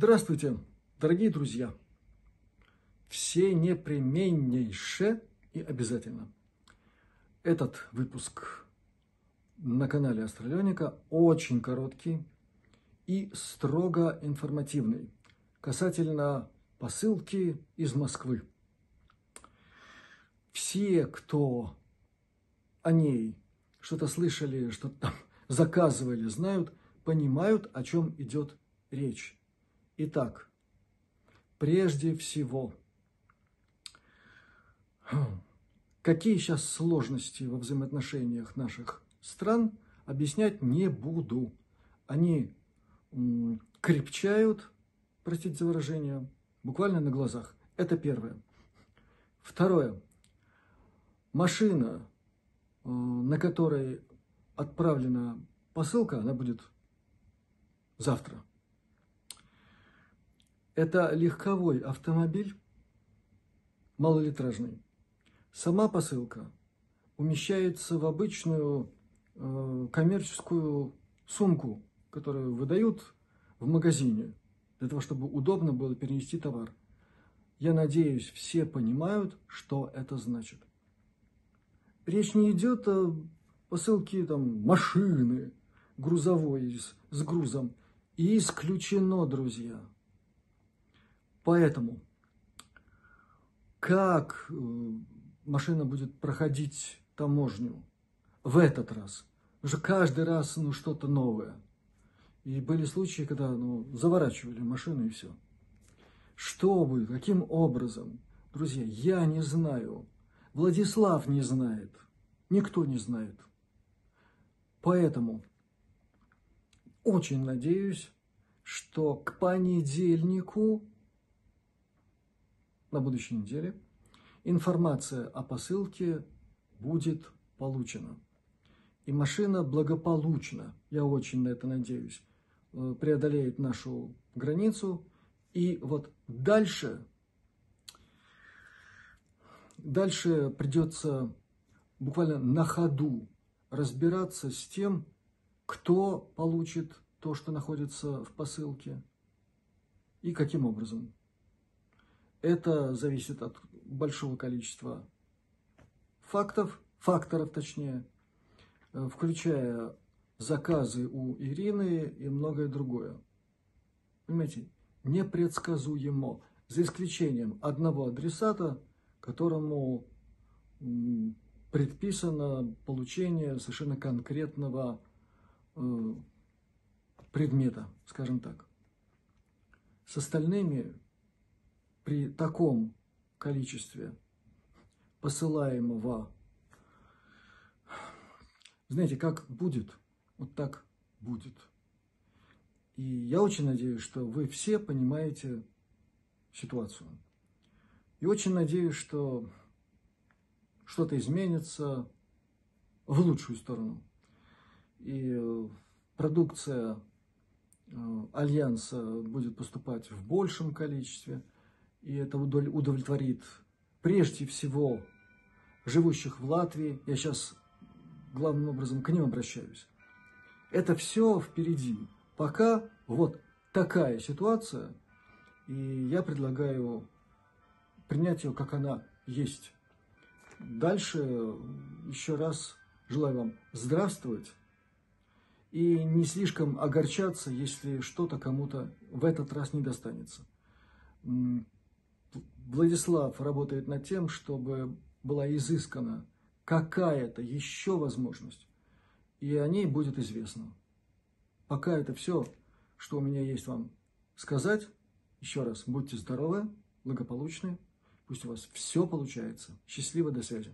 Здравствуйте, дорогие друзья! Все непременнейше и обязательно. Этот выпуск на канале Астралионика очень короткий и строго информативный касательно посылки из Москвы. Все, кто о ней что-то слышали, что-то там заказывали, знают, понимают, о чем идет речь. Итак, прежде всего, какие сейчас сложности во взаимоотношениях наших стран, объяснять не буду. Они крепчают, простите за выражение, буквально на глазах. Это первое. Второе. Машина, э, на которой отправлена посылка, она будет завтра. Это легковой автомобиль, малолитражный. Сама посылка умещается в обычную э, коммерческую сумку, которую выдают в магазине, для того, чтобы удобно было перенести товар. Я надеюсь, все понимают, что это значит. Речь не идет о посылке там, машины грузовой с, с грузом. И исключено, друзья, Поэтому, как э, машина будет проходить таможню в этот раз? Уже каждый раз ну, что-то новое. И были случаи, когда ну, заворачивали машину и все. Что будет, каким образом? Друзья, я не знаю. Владислав не знает. Никто не знает. Поэтому очень надеюсь, что к понедельнику на будущей неделе информация о посылке будет получена. И машина благополучно, я очень на это надеюсь, э, преодолеет нашу границу. И вот дальше, дальше придется буквально на ходу разбираться с тем, кто получит то, что находится в посылке, и каким образом. Это зависит от большого количества фактов, факторов точнее, э, включая заказы у Ирины и многое другое. Понимаете, непредсказуемо, за исключением одного адресата, которому предписано получение совершенно конкретного э, предмета, скажем так. С остальными при таком количестве посылаемого, знаете, как будет, вот так будет. И я очень надеюсь, что вы все понимаете ситуацию. И очень надеюсь, что что-то изменится в лучшую сторону. И продукция э, Альянса будет поступать в большем количестве – и это удовлетворит прежде всего живущих в Латвии. Я сейчас главным образом к ним обращаюсь. Это все впереди. Пока вот такая ситуация, и я предлагаю принять ее, как она есть. Дальше еще раз желаю вам здравствовать и не слишком огорчаться, если что-то кому-то в этот раз не достанется. Владислав работает над тем, чтобы была изыскана какая-то еще возможность, и о ней будет известно. Пока это все, что у меня есть вам сказать. Еще раз, будьте здоровы, благополучны, пусть у вас все получается. Счастливо, до связи.